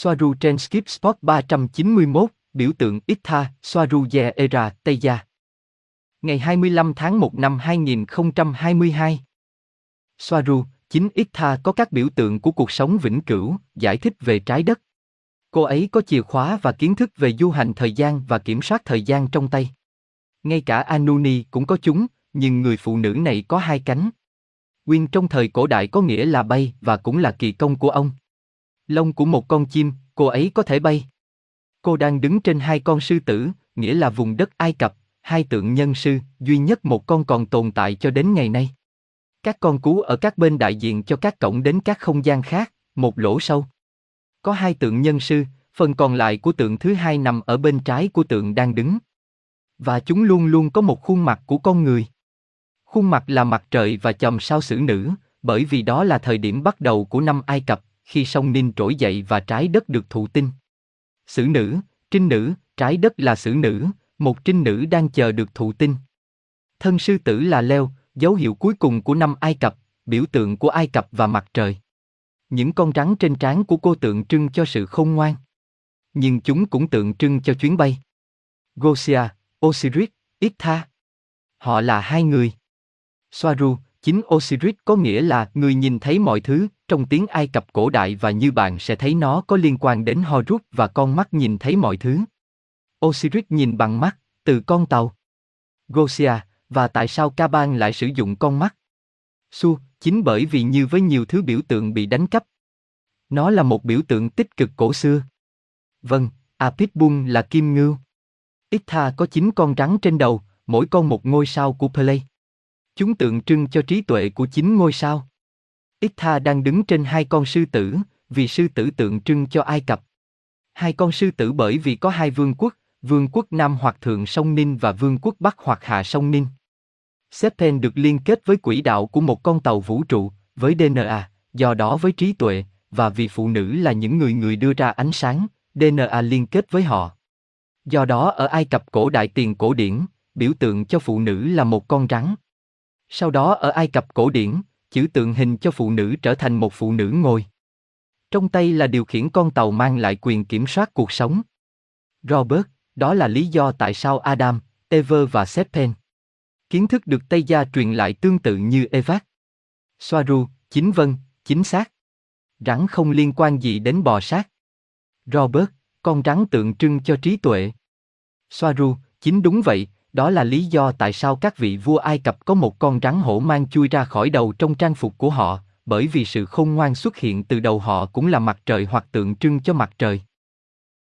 Soaru trên Skip Spot 391, biểu tượng Itha, Soaru Ye Era, Tây Ngày 25 tháng 1 năm 2022. Soaru, chính Itha có các biểu tượng của cuộc sống vĩnh cửu, giải thích về trái đất. Cô ấy có chìa khóa và kiến thức về du hành thời gian và kiểm soát thời gian trong tay. Ngay cả Anuni cũng có chúng, nhưng người phụ nữ này có hai cánh. nguyên trong thời cổ đại có nghĩa là bay và cũng là kỳ công của ông. Lông của một con chim, cô ấy có thể bay. Cô đang đứng trên hai con sư tử, nghĩa là vùng đất Ai Cập, hai tượng nhân sư, duy nhất một con còn tồn tại cho đến ngày nay. Các con cú ở các bên đại diện cho các cổng đến các không gian khác, một lỗ sâu. Có hai tượng nhân sư, phần còn lại của tượng thứ hai nằm ở bên trái của tượng đang đứng. Và chúng luôn luôn có một khuôn mặt của con người. Khuôn mặt là mặt trời và chòm sao xử nữ, bởi vì đó là thời điểm bắt đầu của năm Ai Cập, khi sông Ninh trỗi dậy và trái đất được thụ tinh. Sử nữ, trinh nữ, trái đất là sử nữ, một trinh nữ đang chờ được thụ tinh. Thân sư tử là leo, dấu hiệu cuối cùng của năm Ai Cập, biểu tượng của Ai Cập và mặt trời. Những con rắn trên trán của cô tượng trưng cho sự khôn ngoan. Nhưng chúng cũng tượng trưng cho chuyến bay. Gosia, Osiris, Itha. Họ là hai người. Soaru, chính Osiris có nghĩa là người nhìn thấy mọi thứ, trong tiếng Ai Cập cổ đại và như bạn sẽ thấy nó có liên quan đến Horus và con mắt nhìn thấy mọi thứ. Osiris nhìn bằng mắt, từ con tàu. Gosia, và tại sao Kaban lại sử dụng con mắt? Su, chính bởi vì như với nhiều thứ biểu tượng bị đánh cắp. Nó là một biểu tượng tích cực cổ xưa. Vâng, Apitbun là kim ngưu. Itha có chín con rắn trên đầu, mỗi con một ngôi sao của Play. Chúng tượng trưng cho trí tuệ của chín ngôi sao. Itha đang đứng trên hai con sư tử, vì sư tử tượng trưng cho Ai Cập. Hai con sư tử bởi vì có hai vương quốc, vương quốc Nam hoặc Thượng sông Ninh và vương quốc Bắc hoặc Hạ sông Ninh. Sethen được liên kết với quỹ đạo của một con tàu vũ trụ, với DNA, do đó với trí tuệ, và vì phụ nữ là những người người đưa ra ánh sáng, DNA liên kết với họ. Do đó ở Ai Cập cổ đại tiền cổ điển, biểu tượng cho phụ nữ là một con rắn. Sau đó ở Ai Cập cổ điển, chữ tượng hình cho phụ nữ trở thành một phụ nữ ngồi. Trong tay là điều khiển con tàu mang lại quyền kiểm soát cuộc sống. Robert, đó là lý do tại sao Adam, Eva và Sepen. Kiến thức được Tây Gia truyền lại tương tự như Evac. Soaru, chính vân, chính xác. Rắn không liên quan gì đến bò sát. Robert, con rắn tượng trưng cho trí tuệ. Soaru, chính đúng vậy, đó là lý do tại sao các vị vua Ai Cập có một con rắn hổ mang chui ra khỏi đầu trong trang phục của họ, bởi vì sự khôn ngoan xuất hiện từ đầu họ cũng là mặt trời hoặc tượng trưng cho mặt trời.